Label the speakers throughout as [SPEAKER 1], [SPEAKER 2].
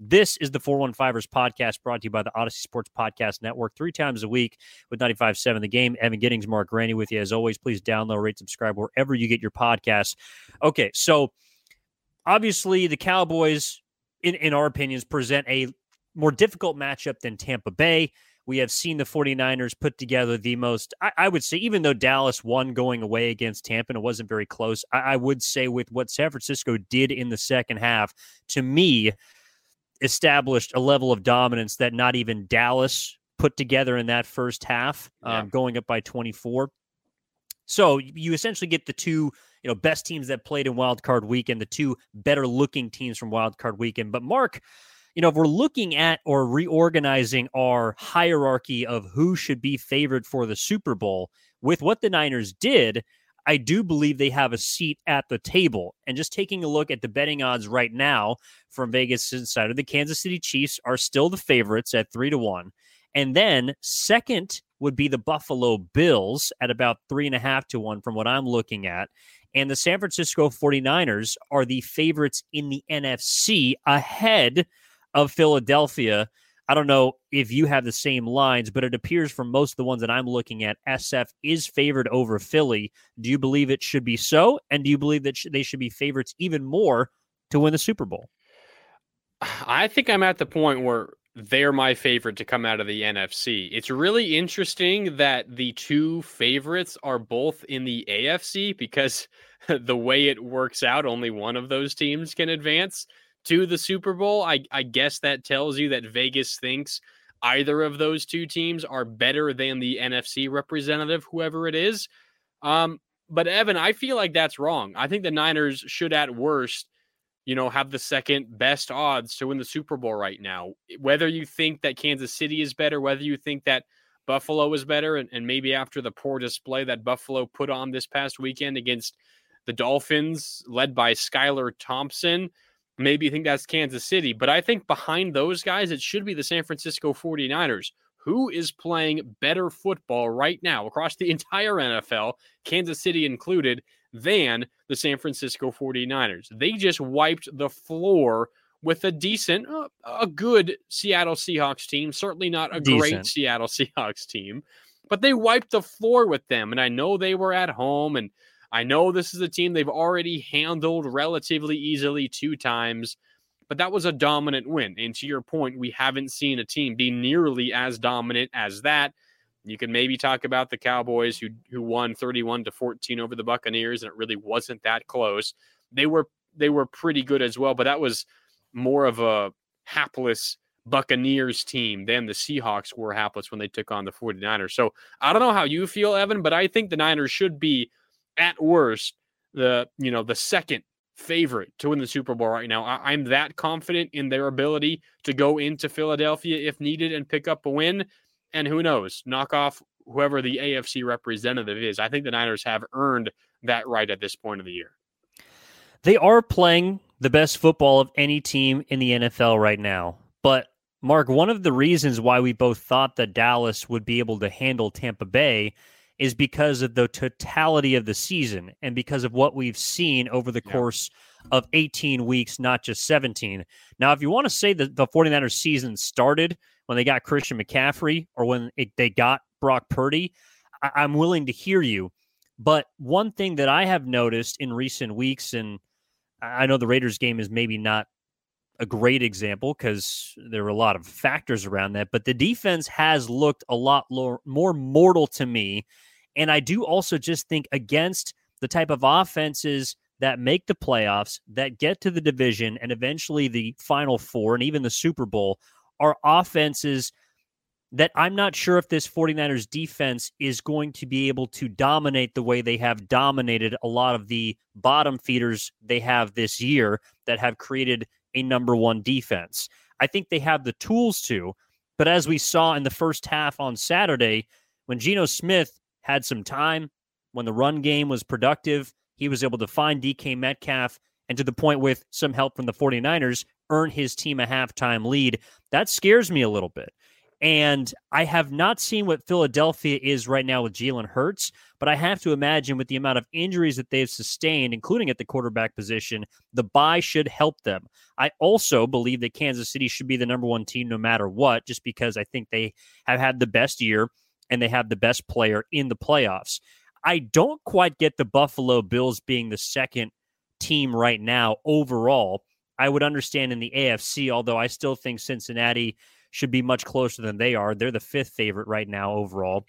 [SPEAKER 1] This is the 415ers podcast brought to you by the Audacy Sports Podcast Network three times a week with 95.7 The Game. Evan Giddings, Marc Grandi with you. As always, please download, rate, subscribe wherever you get your podcasts. Okay, so obviously the Cowboys, in, in our opinions, present a more difficult matchup than Tampa Bay. We have seen the 49ers put together the most, I, I, would say, even though Dallas won going away against Tampa and it wasn't very close, I, I would say with what San Francisco did in the second half, to me, established a level of dominance that not even Dallas put together in that first half, yeah. um, going up by 24. So you essentially get the two, you know, best teams that played in Wild Card Weekend, the two better looking teams from Wild Card Weekend. But Marc, you know, if we're looking at or reorganizing our hierarchy of who should be favored for the Super Bowl with what the Niners did, I do believe they have a seat at the table. And just taking a look at the betting odds right now from Vegas Insider, the Kansas City Chiefs are still the favorites at three to one. And then second would be the Buffalo Bills at about three and a half to one from what I'm looking at. And the San Francisco 49ers are the favorites in the NFC ahead of Philadelphia I don't know if you have the same lines, but it appears from most of the ones that I'm looking at, SF is favored over Philly. Do you believe it should be so? And do you believe that they should be favorites even more to win the Super Bowl?
[SPEAKER 2] I think I'm at the point where they're my favorite to come out of the NFC. It's really interesting that the two favorites are both in the AFC because the way it works out, only one of those teams can advance to the Super Bowl. I, I guess that tells you that Vegas thinks either of those two teams are better than the NFC representative, whoever it is. Um, but Evan, I feel like that's wrong. I think the Niners should, at worst, you know, have the second best odds to win the Super Bowl right now. Whether you think that Kansas City is better, whether you think that Buffalo is better, and, and maybe after the poor display that Buffalo put on this past weekend against the Dolphins, led by Skylar Thompson, maybe you think that's Kansas City, but I think behind those guys, it should be the San Francisco 49ers. Who is playing better football right now across the entire NFL, Kansas City included, than the San Francisco 49ers? They just wiped the floor with a decent, uh, a good Seattle Seahawks team. Certainly not a decent. great Seattle Seahawks team, but they wiped the floor with them. And I know they were at home and I know this is a team they've already handled relatively easily two times, but that was a dominant win. And to your point, we haven't seen a team be nearly as dominant as that. You can maybe talk about the Cowboys who who won 31 to 14 over the Buccaneers and it really wasn't that close. They were they were pretty good as well, but that was more of a hapless Buccaneers team than the Seahawks were hapless when they took on the 49ers. So I don't know how you feel, Evan, but I think the Niners should be at worst the you know the second favorite to win the Super Bowl right now. I, am that confident in their ability to go into Philadelphia if needed and pick up a win. And who knows, knock off whoever the AFC representative is. I think the Niners have earned that right at this point of the year.
[SPEAKER 1] They are playing the best football of any team in the NFL right now. But Marc, one of the reasons why we both thought that Dallas would be able to handle Tampa Bay is because of the totality of the season and because of what we've seen over the yeah. course of 18 weeks, not just 17. Now, if you want to say that the 49ers season started when they got Christian McCaffrey or when it, they got Brock Purdy, I, I'm willing to hear you. But one thing that I have noticed in recent weeks, and I know the Raiders game is maybe not a great example because there were a lot of factors around that, but the defense has looked a lot more, more mortal to me and I do also just think against the type of offenses that make the playoffs, that get to the division and eventually the final four and even the Super Bowl are offenses that I'm not sure if this 49ers defense is going to be able to dominate the way they have dominated a lot of the bottom feeders they have this year that have created a number one defense. I think they have the tools to, but as we saw in the first half on Saturday, when Geno Smith had some time when the run game was productive. He was able to find DK Metcalf and to the point with some help from the 49ers, earn his team a halftime lead. That scares me a little bit. And I have not seen what Philadelphia is right now with Jalen Hurts, but I have to imagine with the amount of injuries that they've sustained, including at the quarterback position, the bye should help them. I also believe that Kansas City should be the number one team no matter what, just because I think they have had the best year and they have the best player in the playoffs. I don't quite get the Buffalo Bills being the second team right now overall. I would understand in the AFC, although I still think Cincinnati should be much closer than they are. They're the fifth favorite right now overall.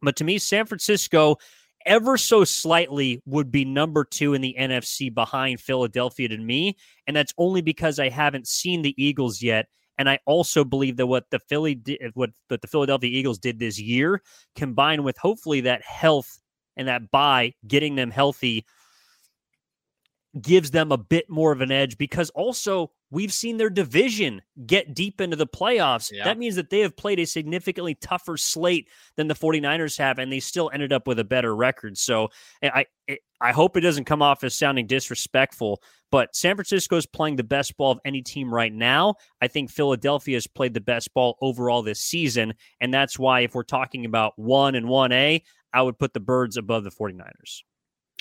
[SPEAKER 1] But to me, San Francisco, ever so slightly, would be number two in the NFC behind Philadelphia to me. And that's only because I haven't seen the Eagles yet. And I also believe that what the Philly did, what, what the Philadelphia Eagles did this year, combined with hopefully that health and that bye, getting them healthy, gives them a bit more of an edge because also we've seen their division get deep into the playoffs. Yeah. That means that they have played a significantly tougher slate than the 49ers have, and they still ended up with a better record. So eh, I, eh, I hope it doesn't come off as sounding disrespectful, but San Francisco is playing the best ball of any team right now. I think Philadelphia has played the best ball overall this season. And that's why, if we're talking about one and 1A, I would put the Birds above the 49ers.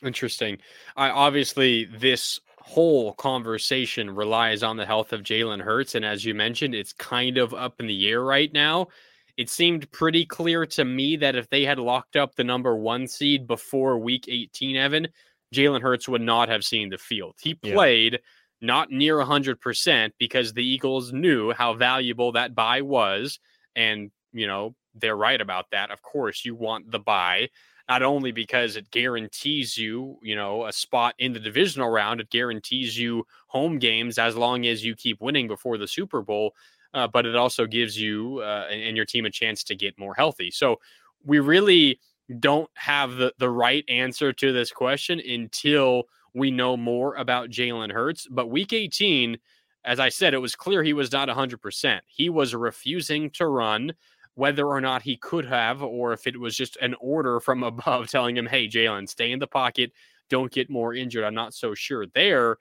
[SPEAKER 2] Interesting. I obviously this whole conversation relies on the health of Jalen Hurts, and as you mentioned, it's kind of up in the air right now. It seemed pretty clear to me that if they had locked up the number one seed before Week 18, Evan, Jalen Hurts would not have seen the field. He played yeah. not near 100% because the Eagles knew how valuable that bye was, and you know they're right about that. Of course, you want the bye not only because it guarantees you, you know, a spot in the divisional round, it guarantees you home games as long as you keep winning before the Super Bowl, uh, but it also gives you uh, and, your team a chance to get more healthy. So we really don't have the, the right answer to this question until we know more about Jalen Hurts. But week 18, as I said, it was clear he was not 100%. He was refusing to run whether or not he could have, or if it was just an order from above telling him, hey, Jalen, stay in the pocket, don't get more injured. I'm not so sure there.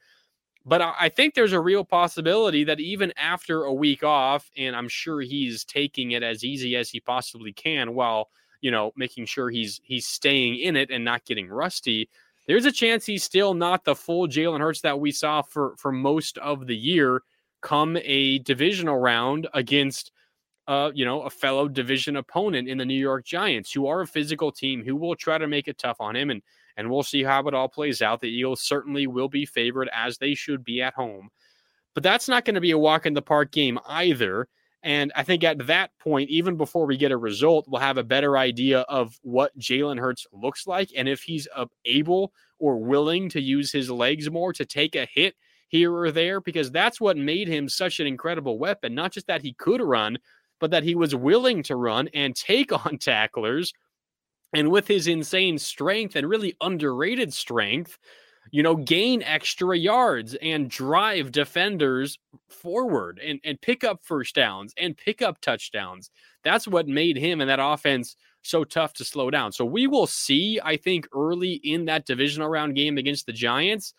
[SPEAKER 2] But I think there's a real possibility that even after a week off, and I'm sure he's taking it as easy as he possibly can while, you know, making sure he's he's staying in it and not getting rusty. There's a chance he's still not the full Jalen Hurts that we saw for for most of the year come a divisional round against uh, you know, a fellow division opponent in the New York Giants, who are a physical team, who will try to make it tough on him, and and we'll see how it all plays out. The Eagles certainly will be favored as they should be at home, but that's not going to be a walk in the park game either. And I think at that point, even before we get a result, we'll have a better idea of what Jalen Hurts looks like and if he's able or willing to use his legs more to take a hit here or there, because that's what made him such an incredible weapon. Not just that he could run, but that he was willing to run and take on tacklers. And with his insane strength and really underrated strength, you know, gain extra yards and drive defenders forward and, and pick up first downs and pick up touchdowns. That's what made him and that offense so tough to slow down. So we will see, I think, early in that divisional round game against the Giants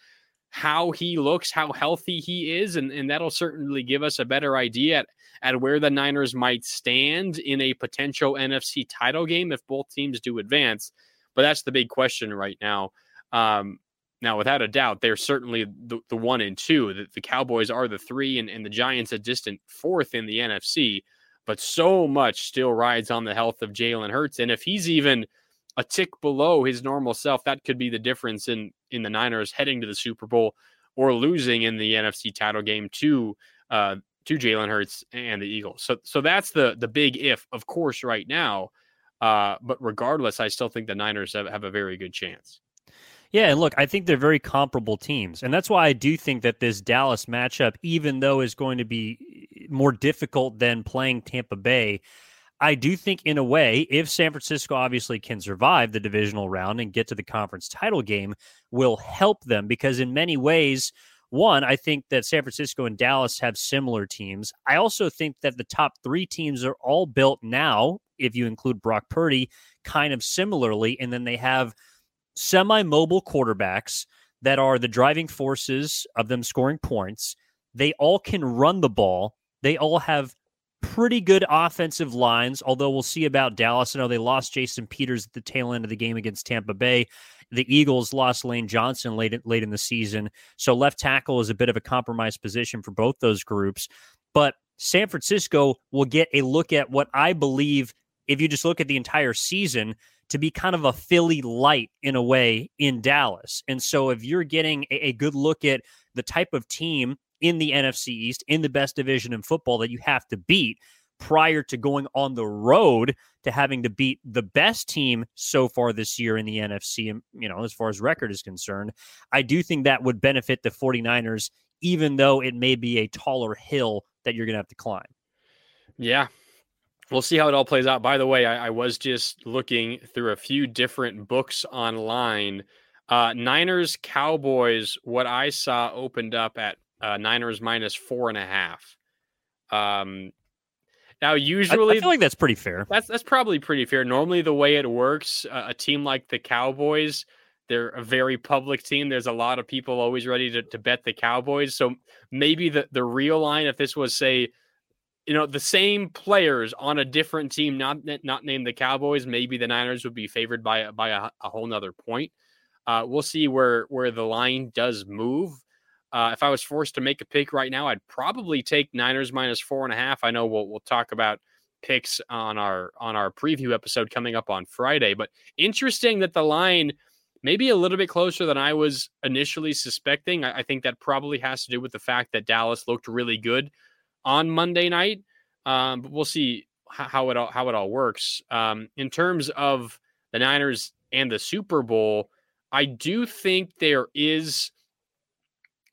[SPEAKER 2] how he looks, how healthy he is, and, and that'll certainly give us a better idea at, at where the Niners might stand in a potential NFC title game if both teams do advance. But that's the big question right now. Um, now, without a doubt, they're certainly the, the one and two. The, the Cowboys are the three, and, and the Giants a distant fourth in the NFC. But so much still rides on the health of Jalen Hurts. And if he's even a tick below his normal self, that could be the difference in in the Niners heading to the Super Bowl or losing in the NFC title game to uh, to Jalen Hurts and the Eagles. So so that's the the big if, of course, right now. Uh, but regardless, I still think the Niners have, have a very good chance.
[SPEAKER 1] Yeah, and look, I think they're very comparable teams. And that's why I do think that this Dallas matchup, even though is going to be more difficult than playing Tampa Bay, I do think, in a way, if San Francisco obviously can survive the divisional round and get to the conference title game, will help them because, in many ways, one, I think that San Francisco and Dallas have similar teams. I also think that the top three teams are all built now, if you include Brock Purdy, kind of similarly. And then they have semi mobile quarterbacks that are the driving forces of them scoring points. They all can run the ball. They all have pretty good offensive lines, although we'll see about Dallas. I know they lost Jason Peters at the tail end of the game against Tampa Bay. The Eagles lost Lane Johnson late late in the season, so left tackle is a bit of a compromised position for both those groups. But San Francisco will get a look at what I believe, if you just look at the entire season, to be kind of a Philly light in a way in Dallas. And so if you're getting a, a good look at the type of team in the NFC East, in the best division in football that you have to beat prior to going on the road to having to beat the best team so far this year in the NFC, you know, as far as record is concerned, I do think that would benefit the 49ers, even though it may be a taller hill that you're going to have to climb.
[SPEAKER 2] Yeah. We'll see how it all plays out. By the way, I, I was just looking through a few different books online. Uh, Niners Cowboys, what I saw opened up at uh, Niners minus four and a half. Um, now, usually,
[SPEAKER 1] I, I, feel like that's pretty fair.
[SPEAKER 2] That's that's probably pretty fair. Normally, the way it works, uh, a team like the Cowboys, they're a very public team. There's a lot of people always ready to, to bet the Cowboys. So maybe the the real line, if this was say, you know, the same players on a different team, not not named the Cowboys, maybe the Niners would be favored by by a, a whole nother point. Uh, we'll see where where the line does move. Uh, if I was forced to make a pick right now, I'd probably take Niners minus four and a half. I know we'll we'll talk about picks on our on our preview episode coming up on Friday, but interesting that the line maybe a little bit closer than I was initially suspecting. I, I think that probably has to do with the fact that Dallas looked really good on Monday night. Um, but we'll see how it all how it all works. Um, in terms of the Niners and the Super Bowl, I do think there is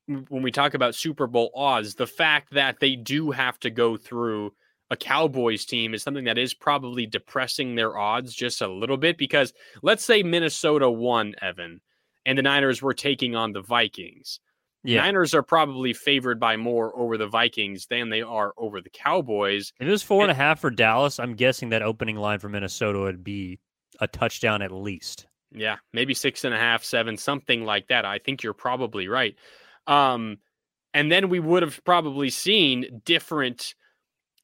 [SPEAKER 2] when we talk about Super Bowl odds, the fact that they do have to go through a Cowboys team is something that is probably depressing their odds just a little bit because let's say Minnesota won, Evan, and the Niners were taking on the Vikings. Yeah. Niners are probably favored by more over the Vikings than they are over the Cowboys.
[SPEAKER 1] If it was four and, and a half for Dallas, I'm guessing that opening line for Minnesota would be a touchdown at least.
[SPEAKER 2] Yeah, maybe six and a half, seven, something like that. I think you're probably right. Um, and then we would have probably seen different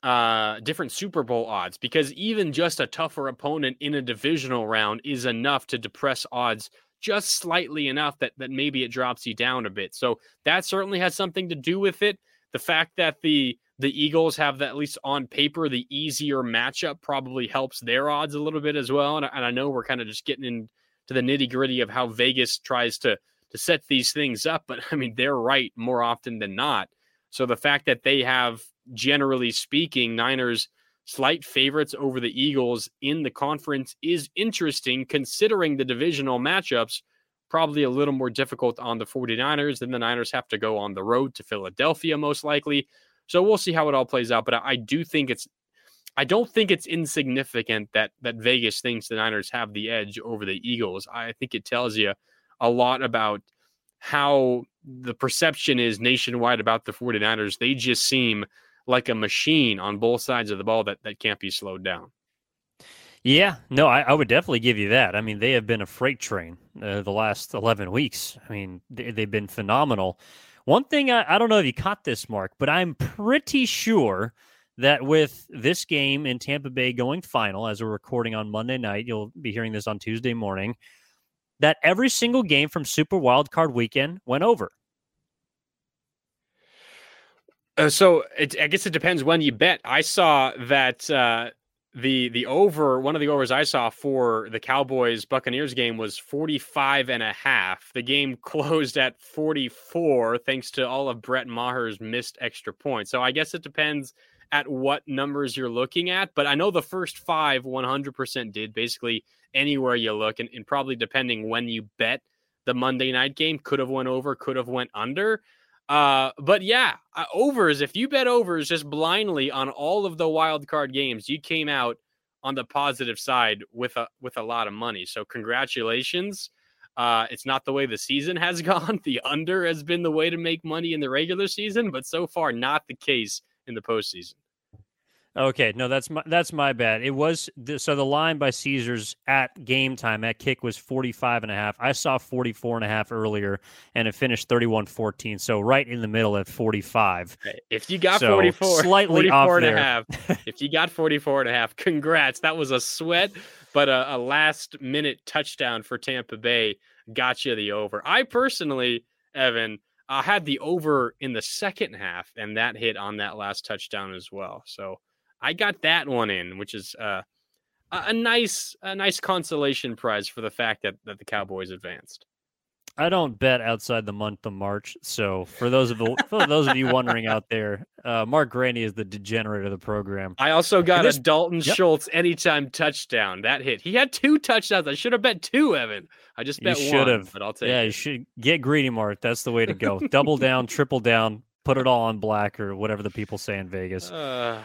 [SPEAKER 2] uh different Super Bowl odds because even just a tougher opponent in a divisional round is enough to depress odds just slightly enough that that maybe it drops you down a bit. So that certainly has something to do with it. The fact that the the Eagles have that at least on paper the easier matchup probably helps their odds a little bit as well. And, and I know we're kind of just getting into the nitty gritty of how Vegas tries to to set these things up. But I mean, they're right more often than not. So the fact that they have, generally speaking, Niners slight favorites over the Eagles in the conference is interesting considering the divisional matchups probably a little more difficult on the 49ers. Then the Niners have to go on the road to Philadelphia, most likely. So we'll see how it all plays out. But I, I do think it's I don't think it's insignificant that that Vegas thinks the Niners have the edge over the Eagles. I think it tells you a lot about how the perception is nationwide about the 49ers. They just seem like a machine on both sides of the ball that, that can't be slowed down.
[SPEAKER 1] Yeah, no, I, I would definitely give you that. I mean, they have been a freight train uh, the last 11 weeks. I mean, they, have been phenomenal. One thing, I, I don't know if you caught this, Marc, but I'm pretty sure that with this game in Tampa Bay going final, as we're recording on Monday night, you'll be hearing this on Tuesday morning that every single game from Super Wild Card Weekend went over.
[SPEAKER 2] Uh, so it, I guess it depends when you bet. I saw that uh, the the over one of the overs I saw for the Cowboys Buccaneers game was 45 and a half. The game closed at 44 thanks to all of Brett Maher's missed extra points. So I guess it depends at what numbers you're looking at, but I know the first 5 100% did basically anywhere you look, and, and probably depending when you bet the Monday night game, could have went over, could have went under. Uh, but yeah, uh, overs. If you bet overs just blindly on all of the wild card games, you came out on the positive side with a with a lot of money. So congratulations. Uh, it's not the way the season has gone. The under has been the way to make money in the regular season, but so far not the case in the postseason.
[SPEAKER 1] Okay, no, that's my that's my bad. It was so the line by Caesars at game time at kick was 45 and a half. I saw 44 and a half earlier and it finished 31-14. So right in the middle at 45.
[SPEAKER 2] If you got so 44
[SPEAKER 1] slightly
[SPEAKER 2] 44
[SPEAKER 1] off
[SPEAKER 2] and
[SPEAKER 1] there.
[SPEAKER 2] a half, if you got 44 and a half, congrats. That was a sweat, but a, a last minute touchdown for Tampa Bay got you the over. I personally, Evan, I had the over in the second half and that hit on that last touchdown as well. So I got that one in, which is uh, a nice a nice consolation prize for the fact that that the Cowboys advanced.
[SPEAKER 1] I don't bet outside the month of March. So for those of the, for those of you wondering out there, uh, Marc Grandi is the degenerate of the program.
[SPEAKER 2] I also got this, a Dalton yep. Schultz anytime touchdown. That hit. He had two touchdowns. I should have bet two, Evan. I just bet
[SPEAKER 1] you should
[SPEAKER 2] have. But I'll take.
[SPEAKER 1] Yeah,
[SPEAKER 2] it.
[SPEAKER 1] you should get greedy, Marc. That's the way to go. Double down, triple down, put it all on black or whatever the people say in Vegas.
[SPEAKER 2] Uh,